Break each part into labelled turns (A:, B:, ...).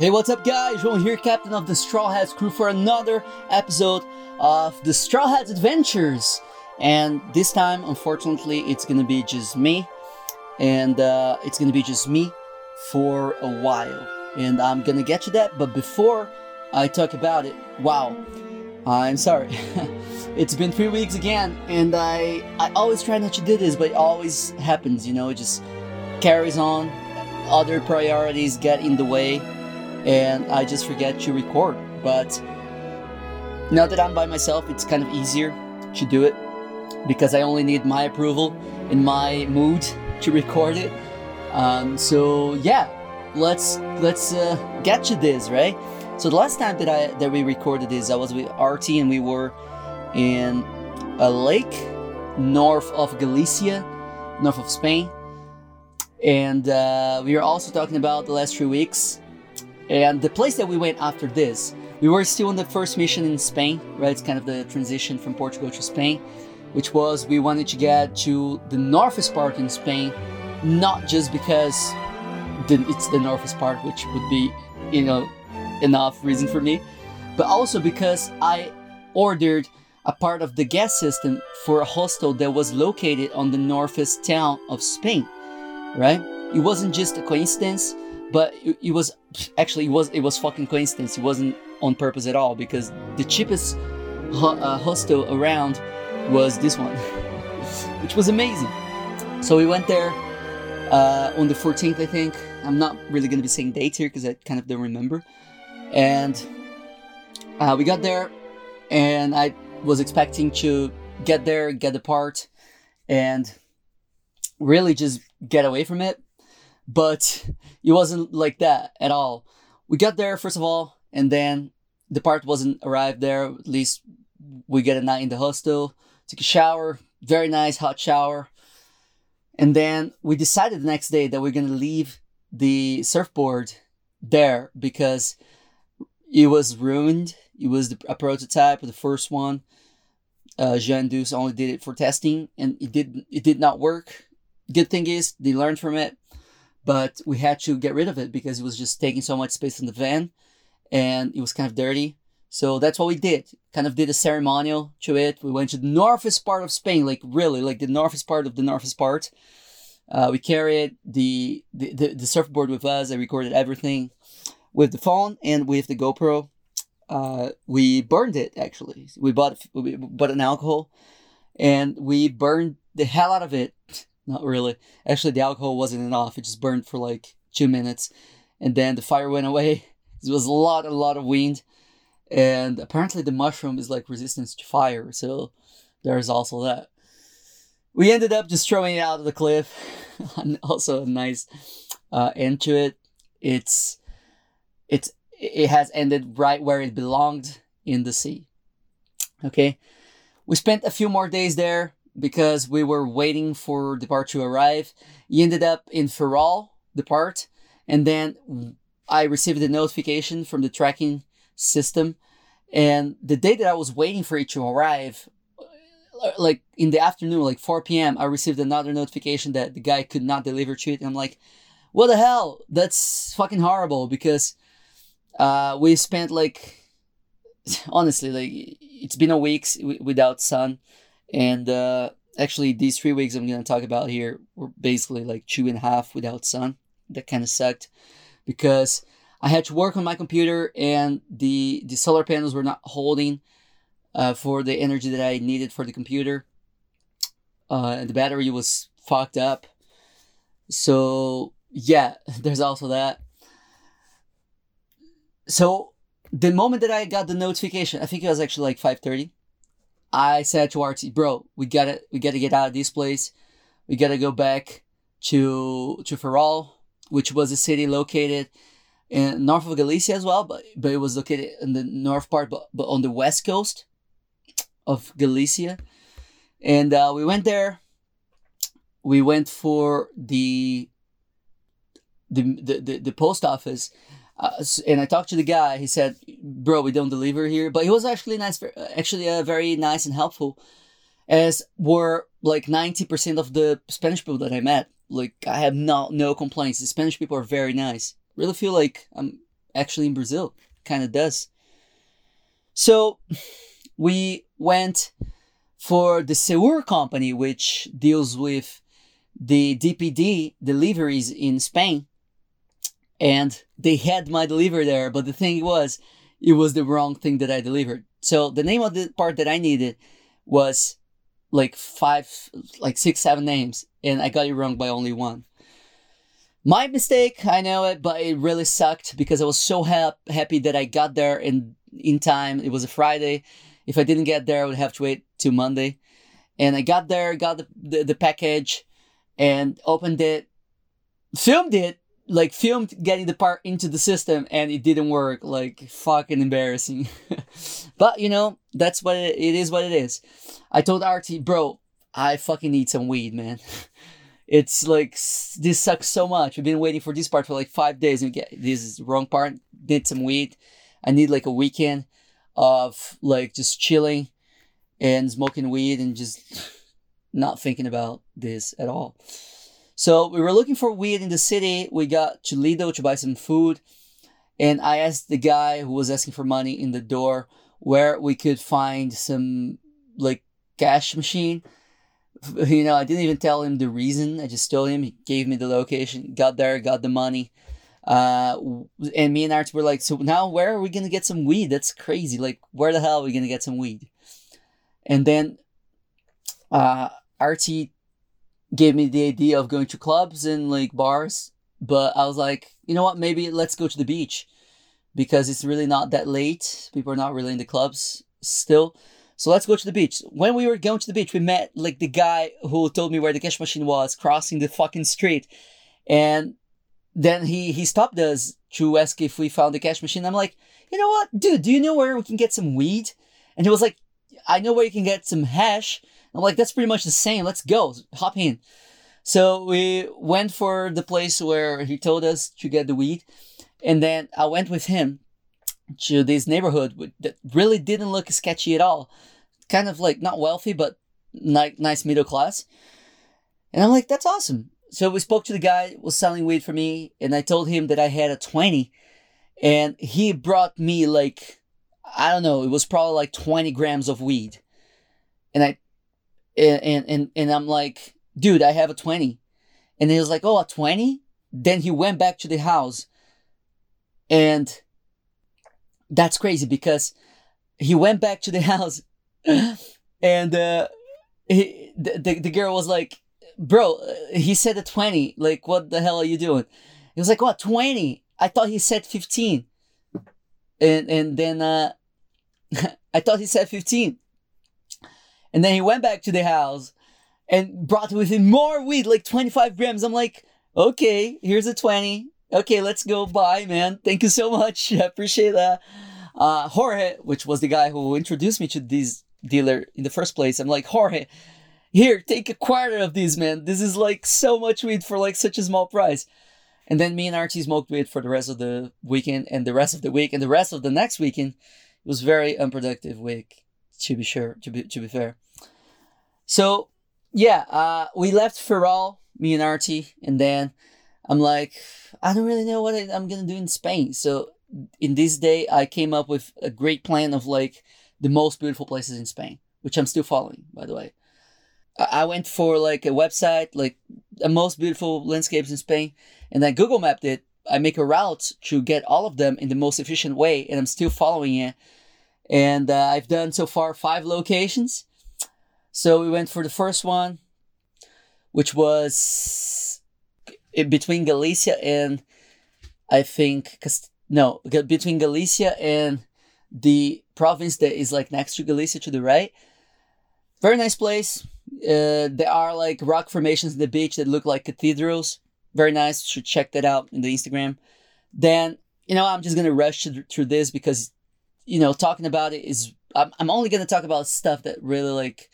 A: Hey, what's up, guys? João here, captain of the Straw Hats crew, for another episode of the Straw Hats Adventures. And this time, unfortunately, it's gonna be just me, and uh, it's gonna be just me for a while. And I'm gonna get to that, but before I talk about it, wow, I'm sorry. it's been three weeks again, and I I always try not to do this, but it always happens. You know, it just carries on. Other priorities get in the way and I just forget to record. But now that I'm by myself, it's kind of easier to do it because I only need my approval and my mood to record it. Um, so yeah, let's let's uh, get to this, right? So the last time that I that we recorded this, I was with Arti and we were in a lake north of Galicia, north of Spain, and uh, we were also talking about the last three weeks and the place that we went after this, we were still on the first mission in Spain, right? It's kind of the transition from Portugal to Spain, which was we wanted to get to the northest part in Spain, not just because the, it's the northest part, which would be, you know, enough reason for me, but also because I ordered a part of the gas system for a hostel that was located on the northest town of Spain, right? It wasn't just a coincidence but it, it, was actually it was it was fucking coincidence. It wasn't on purpose at all because the cheapest ho- uh, hostel around was this one which was amazing. So we went there uh, on the 14th i think. I'm not really to be saying dates here because i kind of don't remember. And uh, we got there and i was expecting to get there get the part and really just get away from it but it wasn't like that at all. We got there first of all, and then the part wasn't arrived there. At least we get a night in the hostel, took a shower, very nice hot shower, and then we decided the next day that we're gonna leave the surfboard there because it was ruined. It was the, a prototype, the first one. Uh, Jean Deuce only did it for testing, and it did it did not work. Good thing is they learned from it but we had to get rid of it because it was just taking so much space in the van and it was kind of dirty. So that's what we did. Kind of did a ceremonial to it. We went to the northest part of Spain, like really, like the northest part of the northest part. Uh, we carried the, the, the, the, surfboard with us. I recorded everything with the phone and with the GoPro. Uh, we burned it actually. We bought we bought an alcohol, and we burned the hell out of it not really. Actually, the alcohol wasn't enough. It just burned for like two minutes, and then the fire went away. It was a lot, a lot of wind, and apparently the mushroom is like resistance to fire. So there's also that. We ended up just throwing it out of the cliff. also a nice uh, end to it. It's it's it has ended right where it belonged in the sea. Okay, we spent a few more days there because we were waiting for the part to arrive. He ended up in Ferrol, the part, and then I received a notification from the tracking system. And the day that I was waiting for it to arrive, uh, like in the afternoon, like 4 p.m., I received another notification that the guy could not deliver to it. And I'm like, what the hell? That's fucking horrible because uh, we spent like, honestly, like it's been a week without sun and uh, actually, these three weeks I'm going to talk about here were basically like two and a half without sun. That kind of sucked because I had to work on my computer and the, the solar panels were not holding uh, for the energy that I needed for the computer. Uh, the battery was fucked up. So, yeah, there's also that. So, the moment that I got the notification, I think it was actually like 5:30 I said to Arti, bro, we gotta we gotta get out of this place. We gotta go back to to Ferrol, which was a city located in north of Galicia as well, but but it was located in the north part, but but on the west coast of Galicia. And uh, we went there. We went for the the the, the, the post office uh, and I talked to the guy. He said, "Bro, we don't deliver here," but he was actually nice, actually uh, very nice and helpful. As were like ninety percent of the Spanish people that I met. Like I have no no complaints. The Spanish people are very nice. Really feel like I'm actually in Brazil. Kind of does. So we went for the Seur company, which deals with the DPD deliveries in Spain. And they had my delivery there, but the thing was, it was the wrong thing that I delivered. So the name of the part that I needed was like five, like six, seven names, and I got it wrong by only one. My mistake, I know it, but it really sucked because I was so ha- happy that I got there in in time. It was a Friday. If I didn't get there, I would have to wait till Monday. And I got there, got the, the, the package, and opened it, filmed it, like filmed getting the part into the system and it didn't work like fucking embarrassing. But you know that's what it, it is what it is. I told Arti bro i fucking need some weed man. It's like this sucks so much. I've been waiting for this part for like five days and get this is wrong part. Need some weed. I need like a weekend of like just chilling and smoking weed and just not thinking about this at all so we were looking for weed in the city. We got to to buy some food. And I asked the guy who was asking for money in the door where we could find some like cash machine. You know, I didn't even tell him the reason. I just told him. He gave me the location. Got there, got the money. Uh, and me and Art were like, so now where are we gonna get some weed? That's crazy. Like, where the hell are we gonna get some weed? And then, uh, Arti gave me the idea of going to clubs and like bars. But I was like, you know what? Maybe let's go to the beach because it's really not that late. People are not really in the clubs still. So let's go to the beach. When we were going to the beach, we met like the guy who told me where the cash machine was, crossing the fucking street. And then he he stopped us to ask if we found the cash machine. I'm like, you know what, dude? Do you know where we can get some weed? And he was like, I know where you can get some hash. I'm like, that's pretty much the same. Let's go. Hop in. So we went for the place where he told us to get the weed. And then I went with him to this neighborhood that really didn't look sketchy at all. Kind of like not wealthy, but like nice middle class. And I'm like, that's awesome. So we spoke to the guy was selling weed for me, and I told him that I had a 20. And he brought me like, I don't know, it was probably like 20 grams of weed. And I and and and I'm like, dude, I have a 20. And he was like, oh, a 20? Then he went back to the house. And that's crazy because he went back to the house and uh, he, the, the, the girl was like, bro, uh, he said a 20. Like, what the hell are you doing? He was like, what, 20? I thought he said 15. And, and then uh, I thought he said 15. And then he went back to the house and brought with him more weed, like 25 grams. I'm like, okay, here's a 20. Okay, let's go. Bye, man. Thank you so much. I appreciate that. Uh, Jorge, which was the guy who introduced me to this dealer in the first place, I'm like, Jorge, here, take a quarter of these, man. This is like so much weed for like such a small price. And then me and Arti smoked weed for the rest of the weekend and the rest of the week and the rest of the next weekend. It was very unproductive week to be sure, to be to be fair. So yeah, uh, we left Ferrol, me and Arti, and then I'm like, I don't really know what I, I'm gonna do in Spain. So in this day, I came up with a great plan of like the most beautiful places in Spain, which I'm still following, by the way. I went for like a website, like the most beautiful landscapes in Spain, and then Google mapped it. I make a route to get all of them in the most efficient way, and I'm still following it and uh, I've done so far five locations. So we went for the first one, which was between Galicia and I think no between Galicia and the province that is like next to Galicia to the right. Very nice place. Uh, there are like rock formations in the beach that look like cathedrals. Very nice. Should check that out in the Instagram. Then you know I'm just gonna rush through this because you know, talking about it is I'm, I'm only gonna talk about stuff that really like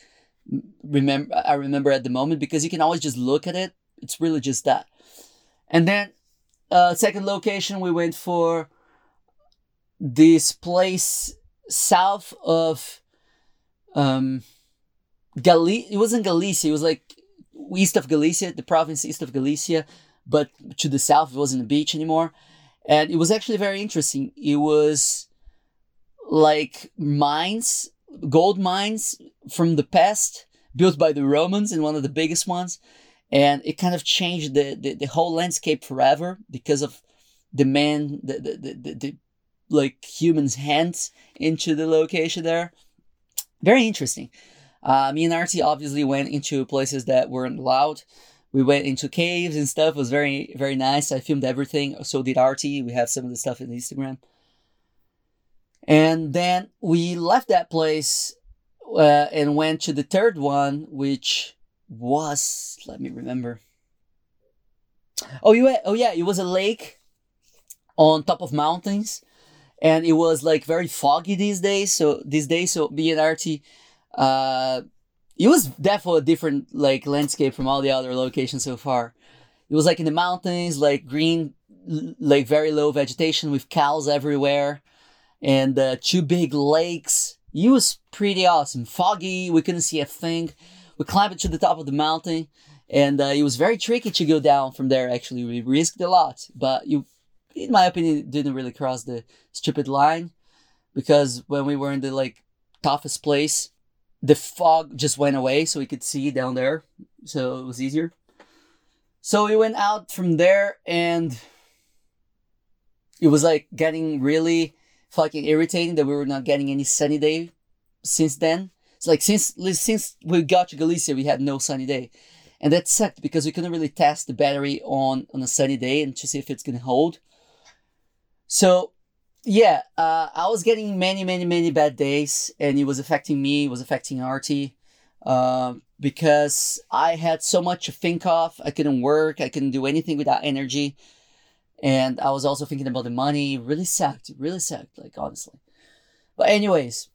A: remember I remember at the moment because you can always just look at it. It's really just that. And then uh second location we went for this place south of um Gali it wasn't Galicia, it was like east of Galicia, the province east of Galicia, but to the south it wasn't a beach anymore. and it was actually very interesting. It was like mines, gold mines from the past, built by the Romans and one of the biggest ones, and it kind of changed the the, the whole landscape forever because of the man the the, the, the, the like humans' hands into the location there. Very interesting. Uh, me and Arti obviously went into places that weren't allowed. We went into caves and stuff. It was very, very nice. I filmed everything. So did Arti. We have some of the stuff in Instagram. And then we left that place uh, and went to the third one, which was, let me remember. Oh, you, oh yeah, it was a lake on top of mountains and it was like very foggy these days. So these days, so Arti, uh, it was definitely a different like landscape from all the other locations so far. It was like in the mountains, like green, like very low vegetation with cows everywhere, and two big lakes. It was pretty awesome. Foggy, we couldn't see a thing. We climbed to the top of the mountain, and uh, it was very tricky to go down from there. Actually, we risked a lot, but you in my opinion, didn't really cross the stupid line because when we were in the like toughest place, the fog just went away, so we could see down there, so it was easier. So we went out from there, and it was like getting really fucking irritating that we were not getting any sunny day since then. It's like since since we got to Galicia, we had no sunny day, and that sucked because we couldn't really test the battery on on a sunny day and to see if it's gonna hold. So yeah, uh, I was getting many, many, many bad days, and it was affecting me. It was affecting Arti, uh, because I had so much to think of. I couldn't work. I couldn't do anything without energy, and I was also thinking about the money. Really sucked. Really sucked. Like honestly. But anyways,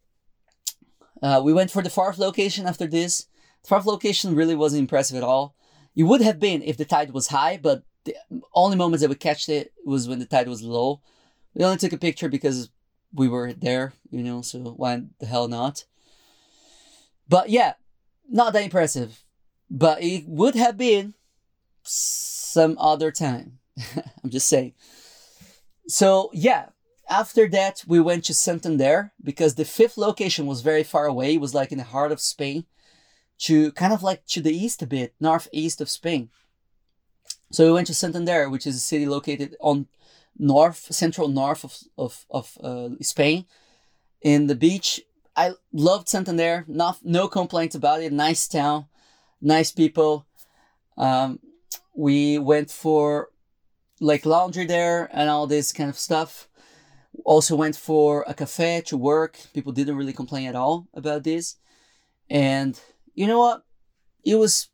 A: uh, we went for the fourth location after this. The fourth location really wasn't impressive at all. It would have been if the tide was high, but the only moments that we catched it was when the tide was low we only took a picture because we were there, you know, so why the hell not? But yeah, not that impressive. But it would have been some other time. I'm just saying. So yeah, after that we went to Santander because the fifth location was very far away. It was like in the heart of Spain, to kind of like to the east a bit, northeast of Spain. So we went to Santander, which is a city located on north, central north of of, of uh, Spain, in the beach. I loved Santander. Not no complaints about it. Nice town, nice people. Um, we went for like laundry there and all this kind of stuff. Also went for a cafe to work. People didn't really complain at all about this. And you know what? It was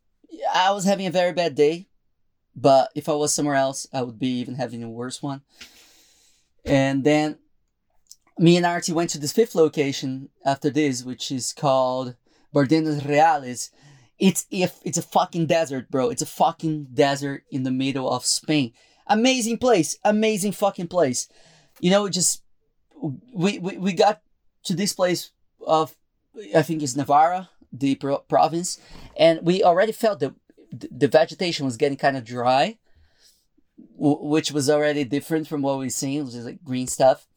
A: I was having a very bad day but if I was somewhere else, I would be even having a worse one. And then me and Arti went to this fifth location after this, which is called Bardenas Reales. It's if it's a fucking desert, bro. It's a fucking desert in the middle of Spain. Amazing place, amazing fucking place. You know, just we we, we got to this place of I think it's Navarra, the pro- province, and we already felt that the vegetation was getting kind of dry, which was already different from what we've seen, which is like green stuff.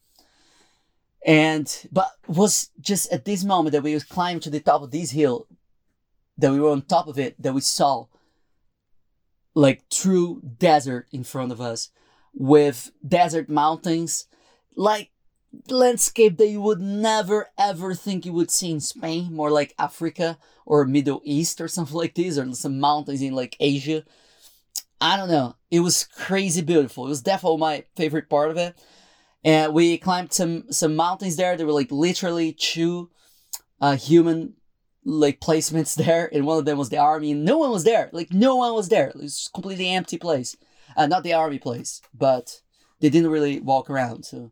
A: And but was just at this moment that we climbing to the top of this hill, that we were on top of it, that we saw like true desert in front of us, with desert mountains, like landscape that you would never ever think you would see in Spain, more like Africa or Middle East or something like this, or some mountains in like Asia. I don't know. It was crazy beautiful. It was definitely my favorite part of it. And we climbed some some mountains there. There were like literally two uh, human like placements there, and one of them was the army, and no one was there. Like no one was there. It was completely empty place. Uh, not the army place, but they didn't really walk around. So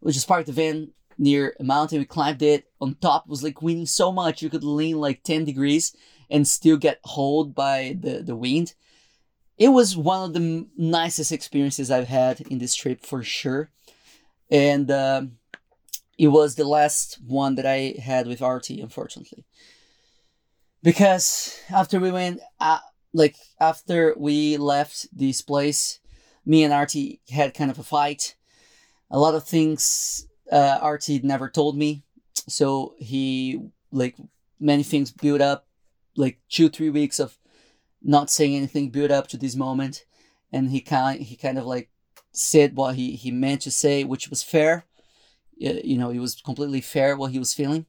A: we just parked the van near a mountain. We climbed it. On top was like windy so much you could lean like 10 degrees and still get hauled by the, the wind. It was one of the nicest experiences I've had in this trip for sure. And uh, it was the last one that I had with Arti, unfortunately. Because after we went, uh, like after we left this place, me and Arti had kind of a fight a lot of things uh, Arti never told me. So he like many things built up, like two three weeks of not saying anything built up to this moment, and he kind he kind of like said what he he meant to say, which was fair. You know, it was completely fair what he was feeling.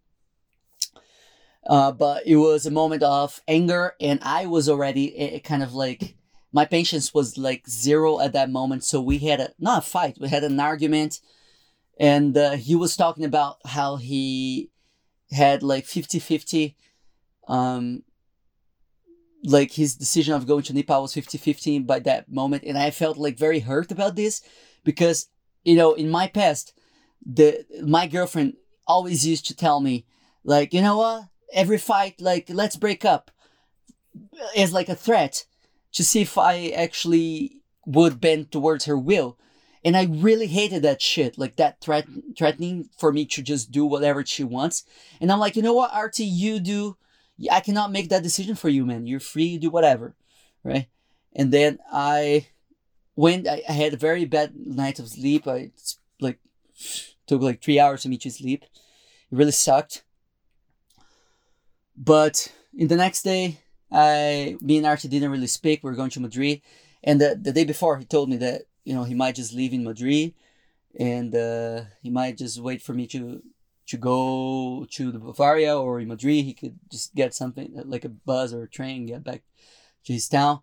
A: Uh, but it was a moment of anger, and I was already it, kind of like my patience was like zero at that moment. So we had a not a fight, we had an argument, and uh, he was talking about how he had like 50 50 um like his decision of going to nepal was 50 50 by that moment and i felt like very hurt about this because you know in my past the my girlfriend always used to tell me like you know what every fight like let's break up is like a threat to see if i actually would bend towards her will. And i really hated that shit like that threat threatening for me to just do whatever she wants. And i'm like you know what Arti you do i cannot make that decision for you man. You're free to do whatever. Right? And then i went i, I had a very bad night of sleep. I like took like three hours for me to sleep. It really sucked but in the next day, I me and Arti didn't really speak. We were going to Madrid, and the, the day before, he told me that you know he might just leave in Madrid, and uh, he might just wait for me to to go to the Bavaria or in Madrid. He could just get something like a bus or a train, get back to his town.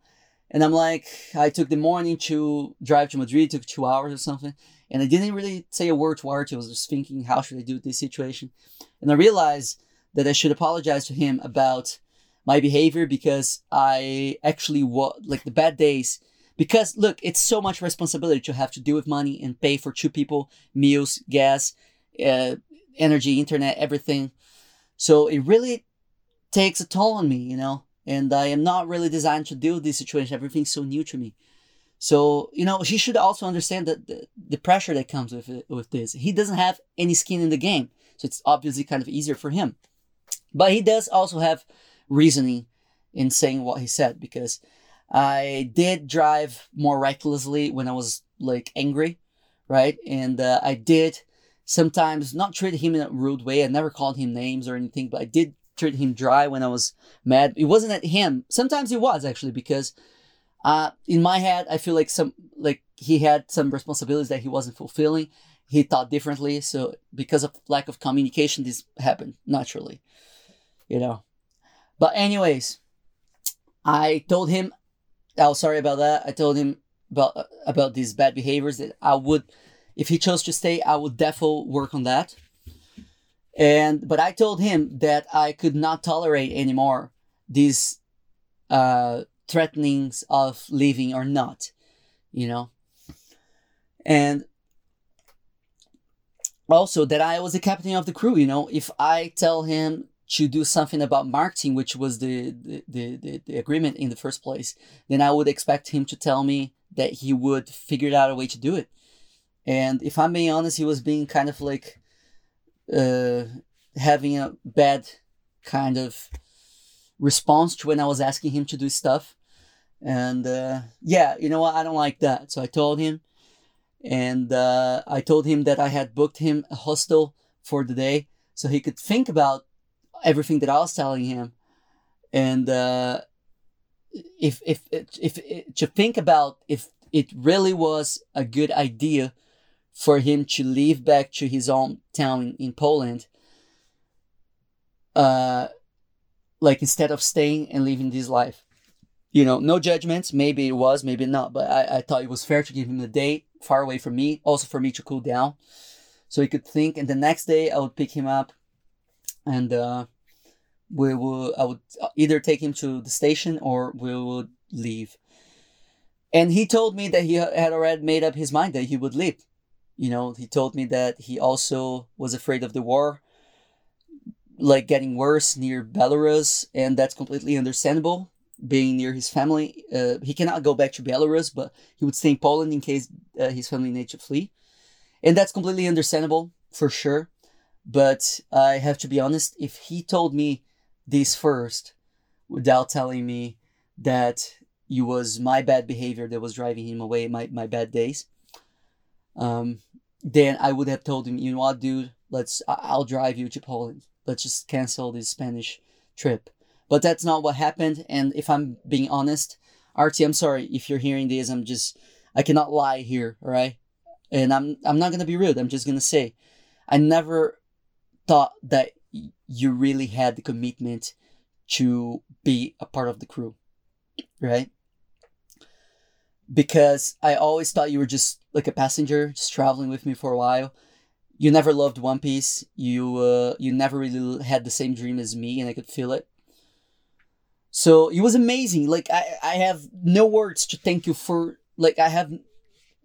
A: And I'm like, I took the morning to drive to Madrid. It took two hours or something, and I didn't really say a word to Arti. I was just thinking, how should I do this situation? And I realized that I should apologize to him about my behavior because I actually wa- like the bad days. Because look it's so much responsibility to have to deal with money and pay for two people meals gas uh, energy internet everything. So it really takes a toll on me you know? And i am not really designed to deal with this situation. Everything's so new to me. So you know he should also understand that the, the pressure that comes with it, with this. He doesn't have any skin in the game. So it's obviously kind of easier for him but he does also have reasoning in saying what he said because I did drive more recklessly when I was like angry, right? And uh, I did sometimes not treat him in a rude way. I never called him names or anything, but I did treat him dry when I was mad. It wasn't at him. Sometimes it was actually because uh, in my head I feel like some like he had some responsibilities that he wasn't fulfilling. He thought differently, so because of lack of communication, this happened naturally you know. But anyways, I told him, oh sorry about that. I told him about about these bad behaviors that I would, if he chose to stay, I would definitely work on that. And but I told him that I could not tolerate anymore these uh, threatenings of leaving or not, you know. And also that I was the captain of the crew, you know. If I tell him to do something about marketing, which was the, the, the, the, agreement in the first place, then I would expect him to tell me that he would figure out a way to do it. And if I'm being honest, he was being kind of like uh, having a bad kind of response to when I was asking him to do stuff. And uh, yeah, you know what? I don't like that. So I told him. And uh, I told him that I had booked him a hostel for the day so he could think about everything that I was telling him, and uh, if if if, if to think about if it really was a good idea for him to leave back to his own town in Poland, uh, like instead of staying and living this life. You know, no judgments. Maybe it was, maybe not. But I, I thought it was fair to give him a day far away from me, also for me to cool down, so he could think. And the next day, I would pick him up, and uh, we would I would either take him to the station or we would leave. And he told me that he had already made up his mind that he would leave. You know, he told me that he also was afraid of the war, like getting worse near Belarus, and that's completely understandable. Being near his family, uh, he cannot go back to Belarus, but he would stay in Poland in case uh, his family needs to flee, and that's completely understandable for sure. But I have to be honest, if he told me this first without telling me that it was my bad behavior that was driving him away, my, my bad days. Um, then I would have told him, you know what, dude, let's I'll drive you to Poland. Let's just cancel this Spanish trip. But that's not what happened. And if I'm being honest, Arti, I'm sorry if you're hearing this. I'm just I cannot lie here, all right? And I'm I'm not gonna be rude. I'm just gonna say, I never thought that you really had the commitment to be a part of the crew, right? Because I always thought you were just like a passenger, just traveling with me for a while. You never loved One Piece. You uh, you never really had the same dream as me, and I could feel it. So it was amazing. Like I, I have no words to thank you for. Like I have,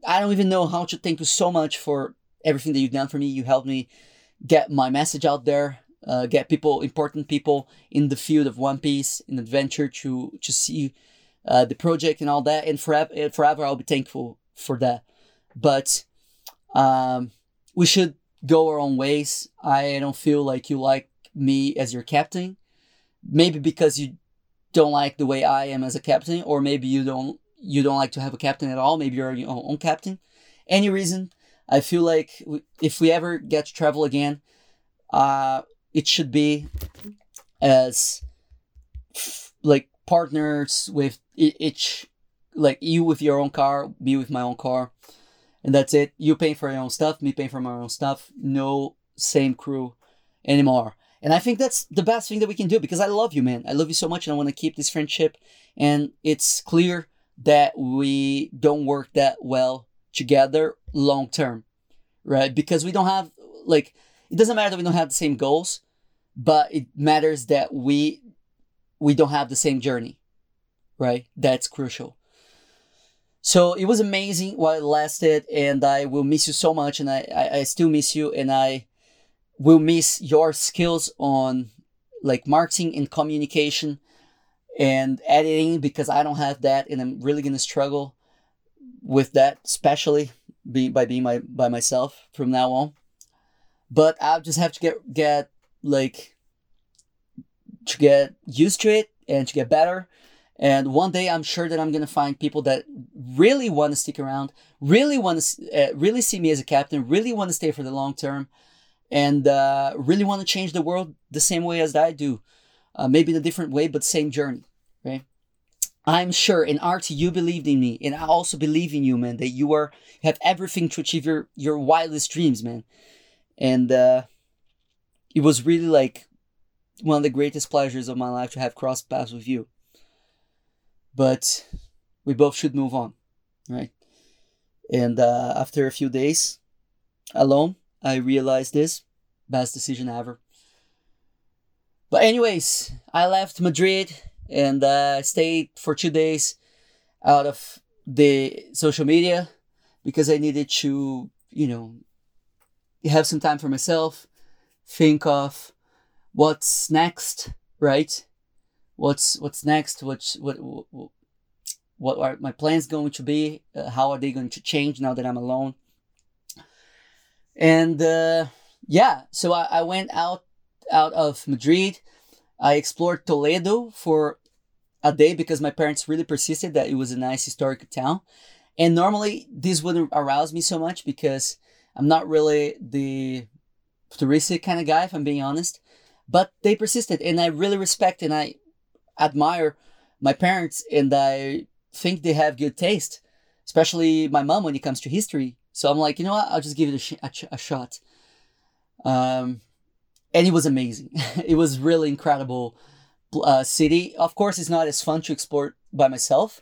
A: I don't even know how to thank you so much for everything that you've done for me. You helped me get my message out there uh, get people, important people in the field of One Piece in adventure to to see uh, the project and all that. And forever, forever, I'll be thankful for that. But um, we should go our own ways. I don't feel like you like me as your captain. Maybe because you don't like the way I am as a captain, or maybe you don't you don't like to have a captain at all. Maybe you're your own captain. Any reason? I feel like if we ever get to travel again, uh, it should be as like partners with each like you with your own car me with my own car and that's it you paying for your own stuff me paying for my own stuff no same crew anymore and i think that's the best thing that we can do because i love you man i love you so much and i want to keep this friendship and it's clear that we don't work that well together long term right because we don't have like it doesn't matter that we don't have the same goals, but it matters that we we don't have the same journey, right? That's crucial. So it was amazing while it lasted, and I will miss you so much, and I, I, I still miss you, and I will miss your skills on like marketing and communication and editing because I don't have that, and I'm really gonna struggle with that, especially be, by being my by myself from now on. But I'll just have to get get like to get used to it and to get better. And one day I'm sure that I'm gonna find people that really want to stick around, really want to uh, really see me as a captain, really want to stay for the long term, and uh, really want to change the world the same way as I do, uh, maybe in a different way, but same journey, right? I'm sure, and Arti, you believed in me, and I also believe in you, man. That you are you have everything to achieve your your wildest dreams, man and uh, it was really like one of the greatest pleasures of my life to have crossed paths with you. But we both should move on, right? And uh, after a few days alone, I realized this best decision ever. But anyways, I left Madrid and uh, stayed for two days out of the social media because I needed to, you know, have some time for myself, think of what's next, right? What's what's next? What's what what, what are my plans going to be? Uh, how are they going to change now that I'm alone? And uh, yeah, so I, I went out out of Madrid. I explored Toledo for a day because my parents really persisted that it was a nice historic town. And normally this wouldn't arouse me so much because I'm not really the touristic kind of guy, if I'm being honest. But they persisted, and I really respect and I admire my parents, and I think they have good taste, especially my mom when it comes to history. So I'm like, you know what? I'll just give it a, sh- a, ch- a shot. Um, and it was amazing. it was really incredible uh, city. Of course, it's not as fun to explore by myself,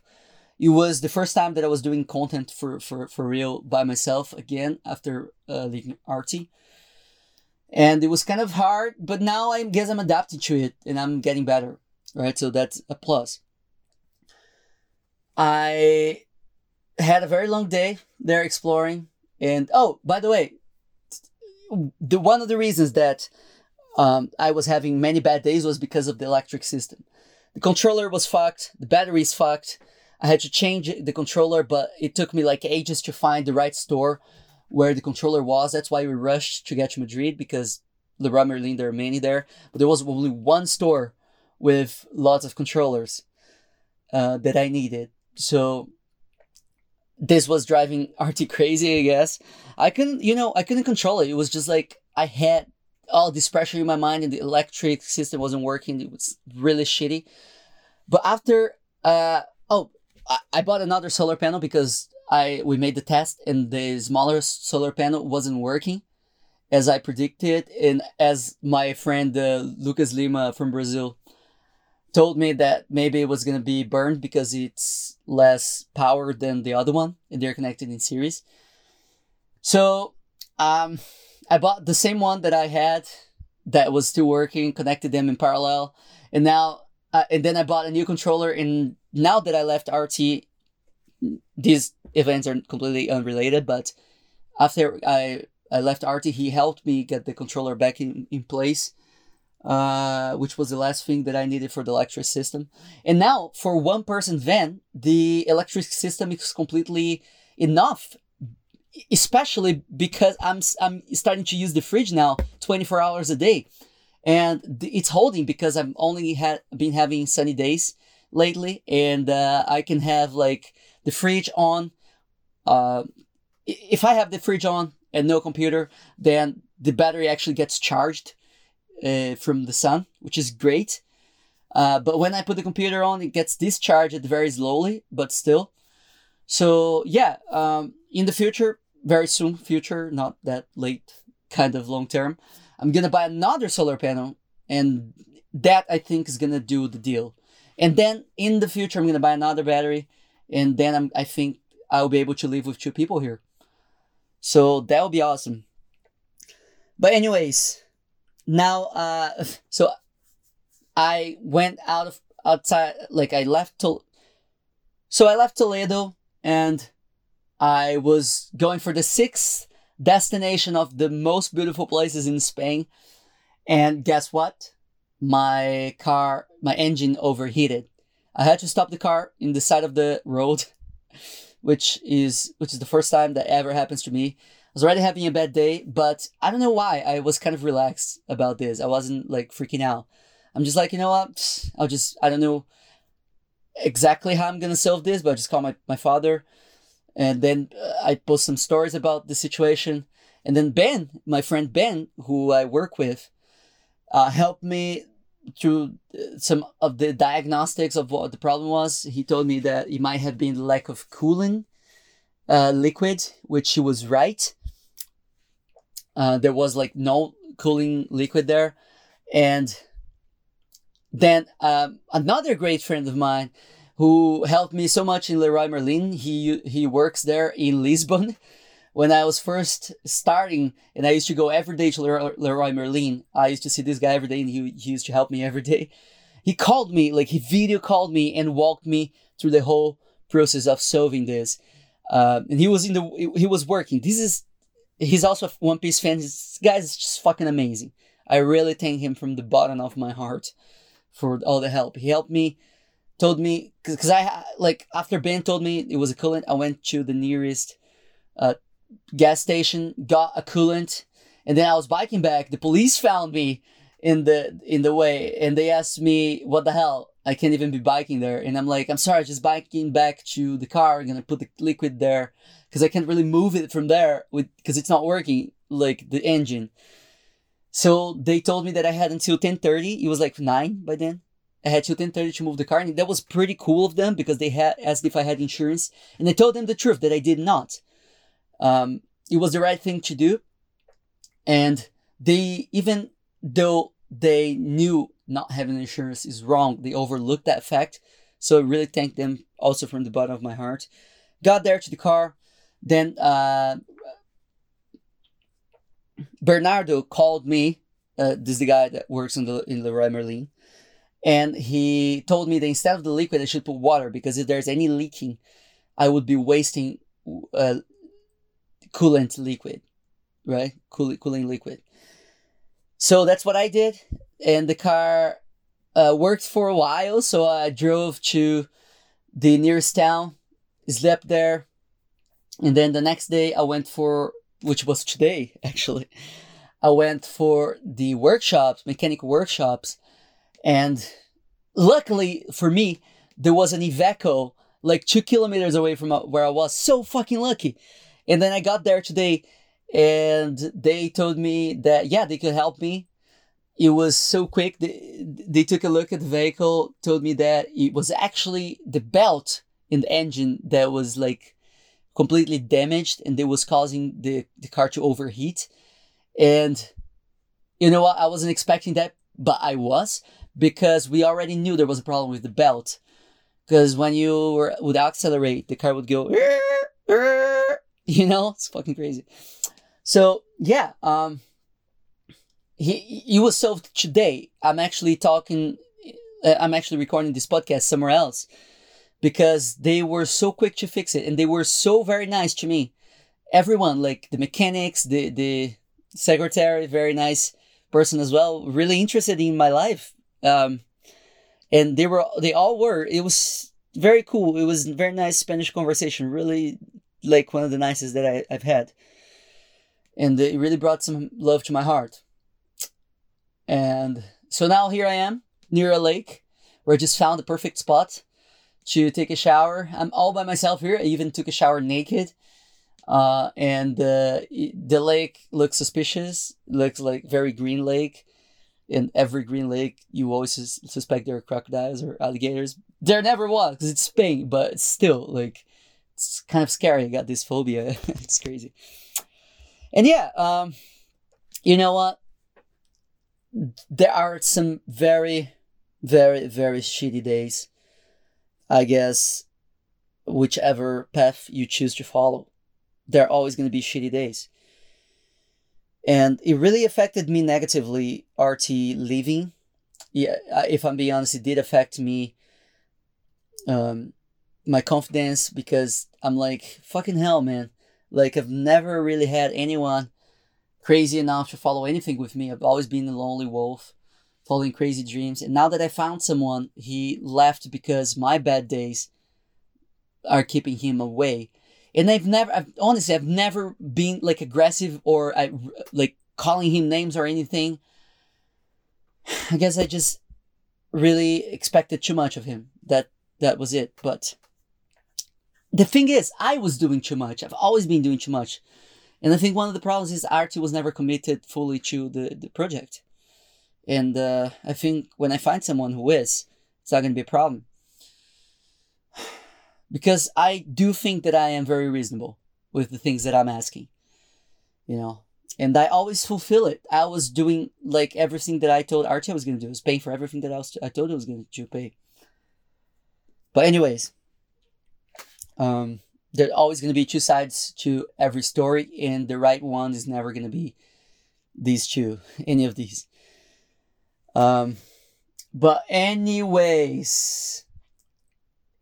A: it was the first time that I was doing content for for, for real by myself again after uh, leaving Arti. And it was kind of hard, but now I guess I'm adapting to it and I'm getting better, right? So that's a plus. I had a very long day there exploring, and oh, by the way, the one of the reasons that um, I was having many bad days was because of the electric system. The controller was fucked, the battery's fucked, I had to change the controller, but it took me like ages to find the right store where the controller was. That's why we rushed to get to Madrid because Leroy Merlin, there are many there. But there was only one store with lots of controllers uh, that I needed. So this was driving Arti crazy, I guess. I couldn't, you know, I couldn't control it. It was just like I had all this pressure in my mind and the electric system wasn't working. It was really shitty. But after, uh, oh, I, I bought another solar panel because I we made the test and the smaller solar panel wasn't working as I predicted, and as my friend uh, Lucas Lima from Brazil told me that maybe it was gonna be burned because it's less power than the other one, and they're connected in series. So, um, I bought the same one that I had that was still working, connected them in parallel, and now, uh, and then I bought a new controller. And now that I left Arti, these events are completely unrelated, but after I I left Arti, He helped me get the controller back in, in place, uh, which was the last thing that I needed for the electric system. And now, for one person van, the electric system is completely enough, especially because I'm, I'm starting to use the fridge now 24 hours a day. And it's holding because I've only had been having sunny days lately, and uh, I can have like the fridge on. Uh, if I have the fridge on, and no computer, then the battery actually gets charged uh, from the sun, which is great. Uh, but when I put the computer on, it gets discharged very slowly, but still. So yeah, um, in the future, very soon, future, not that late, kind of long term, I'm gonna buy another solar panel, and that I think is gonna do the deal. And then in the future, I'm gonna buy another battery, and then I'm, I think I'll be able to live with two people here. So that would be awesome. But anyways, now uh so I went out of outside like I left to so I left Toledo and I was going for the sixth destination of the most beautiful places in Spain. And guess what? My car, my engine overheated. I had to stop the car in the side of the road which is which is the first time that ever happens to me. Was already having a bad day, but I don't know why. I was kind of relaxed about this. I wasn't like freaking out. I'm just like, you know what? I'll just I don't know exactly how I'm gonna solve this, but I just call my, my father, and then uh, I post some stories about the situation. And then Ben, my friend Ben, who I work with, uh, helped me through uh, some of the diagnostics of what the problem was, he told me that it might have been lack of cooling uh, liquid, which he was right. Uh, there was like no cooling liquid there. And then um, another great friend of mine who helped me so much in Leroy Merlin, he, he works there in Lisbon when I was first starting and I used to go every day to Leroy, Leroy Merlin, I used to see this guy every day and he, he used to help me every day. He called me, like he video called me and walked me through the whole process of solving this. Uh, and he was in the, he was working. This is, he's also One Piece fan. This guy is just fucking amazing. I really thank him from the bottom of my heart for all the help. He helped me, told me, because I, like, after Ben told me it was a coolant, I went to the nearest uh, gas station, got a coolant, and then I was biking back. The police found me in the in the way, and they asked me, "What the hell? I can't even be biking there." And I'm like, "I'm sorry, just biking back to the car. I'm gonna put the liquid there because I can't really move it from there with because it's not working like the engine." So they told me that I had until 10:30. It was like nine by then. I had till 10:30 to move the car, and that was pretty cool of them because they had asked if I had insurance, and I told them the truth that I did not. Um, it was the right thing to do. And they, even though they knew not having insurance is wrong, they overlooked that fact. So I really thank them also from the bottom of my heart. Got there to the car. Then uh, Bernardo called me. Uh, this is the guy that works in the in Leroy Merlin. And he told me that instead of the liquid, I should put water because if there's any leaking, I would be wasting uh, coolant liquid, right? Cool, cooling liquid. So that's what I did, and the car uh, worked for a while. So I drove to the nearest town, slept there, and then the next day I went for, which was today actually, I went for the workshops, mechanical workshops, and luckily for me, there was an Iveco like two kilometers away from uh, where I was. So fucking lucky. And then I got there today and they told me that, yeah, they could help me. It was so quick. They, they took a look at the vehicle, told me that it was actually the belt in the engine that was like completely damaged and it was causing the, the car to overheat. And you know what? I wasn't expecting that, but I was because we already knew there was a problem with the belt. Because when you were, would accelerate, the car would go, you know, it's fucking crazy. So yeah, um, he he was solved today. I'm actually talking. I'm actually recording this podcast somewhere else because they were so quick to fix it and they were so very nice to me. Everyone, like the mechanics, the the secretary, very nice person as well, really interested in my life. Um, and they were they all were. It was very cool. It was very nice Spanish conversation. Really, like one of the nicest that I, I've had, and it really brought some love to my heart. And so now here I am near a lake, where I just found the perfect spot to take a shower. I'm all by myself here. I even took a shower naked. Uh, and uh, the lake looks suspicious. looks like very green lake. In every green lake, you always sus- suspect there are crocodiles or alligators. There never was because it's Spain, but still, like, it's kind of scary. I got this phobia. it's crazy. And yeah, um, you know what? There are some very, very, very shitty days I guess, whichever path you choose to follow. There are always going to be shitty days. And it really affected me negatively, Arti leaving. Yeah, if I'm being honest, it did affect me, um, my confidence, because I'm like, fucking hell, man. Like, I've never really had anyone crazy enough to follow anything with me. I've always been a lonely wolf following crazy dreams. And now that I found someone, he left because my bad days are keeping him away. And I've never, I've, honestly, I've never been like aggressive or I, like calling him names or anything. I guess I just really expected too much of him. That that was it. But the thing is, I was doing too much. I've always been doing too much. And I think one of the problems is Arti was never committed fully to the, the project. And uh, I think when I find someone who is, it's not going to be a problem. Because I do think that I am very reasonable with the things that I'm asking. You know, and I always fulfill it. I was doing like everything that I told Arti I was going to do. I was paying for everything that I was I told I was going to pay. But anyways, um, there's always going to be two sides to every story, and the right one is never going to be these two, any of these. Um, but anyways,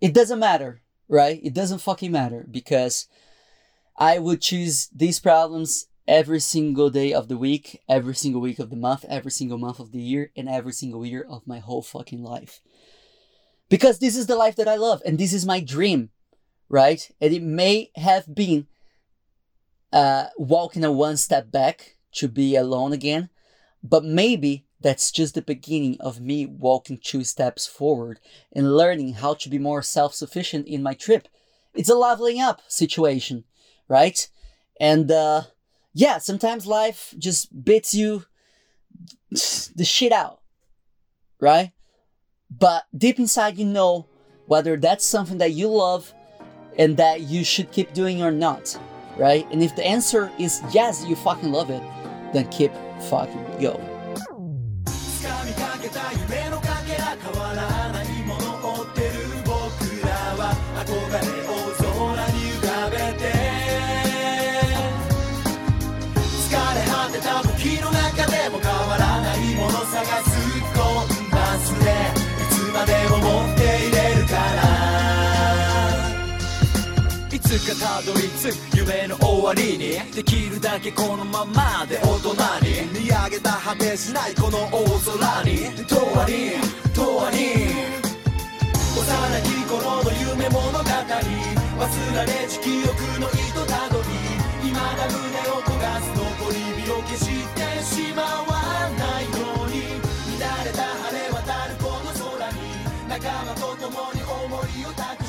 A: it doesn't matter, right? It doesn't fucking matter because I would choose these problems every single day of the week, every single week of the month, every single month of the year, and every single year of my whole fucking life. Because this is the life that I love and this is my dream, right? And it may have been uh, walking a one step back to be alone again, but maybe that's just the beginning of me walking two steps forward and learning how to be more self sufficient in my trip. It's a leveling up situation, right? And uh, yeah, sometimes life just bits you the shit out, right? But deep inside, you know whether that's something that you love and that you should keep doing or not, right? And if the answer is yes, you fucking love it, then keep fucking going now you better つかたどり着く夢の終わりにできるだけこのままで大人に。見上げた果てしないこの大空に。永遠に永遠に。幼き頃の夢物語。忘られち記憶の糸たどり。未だ胸を焦がす残り火を消してしまわない
B: ように。乱れた晴れ渡るこの空に。仲間と共に思いを託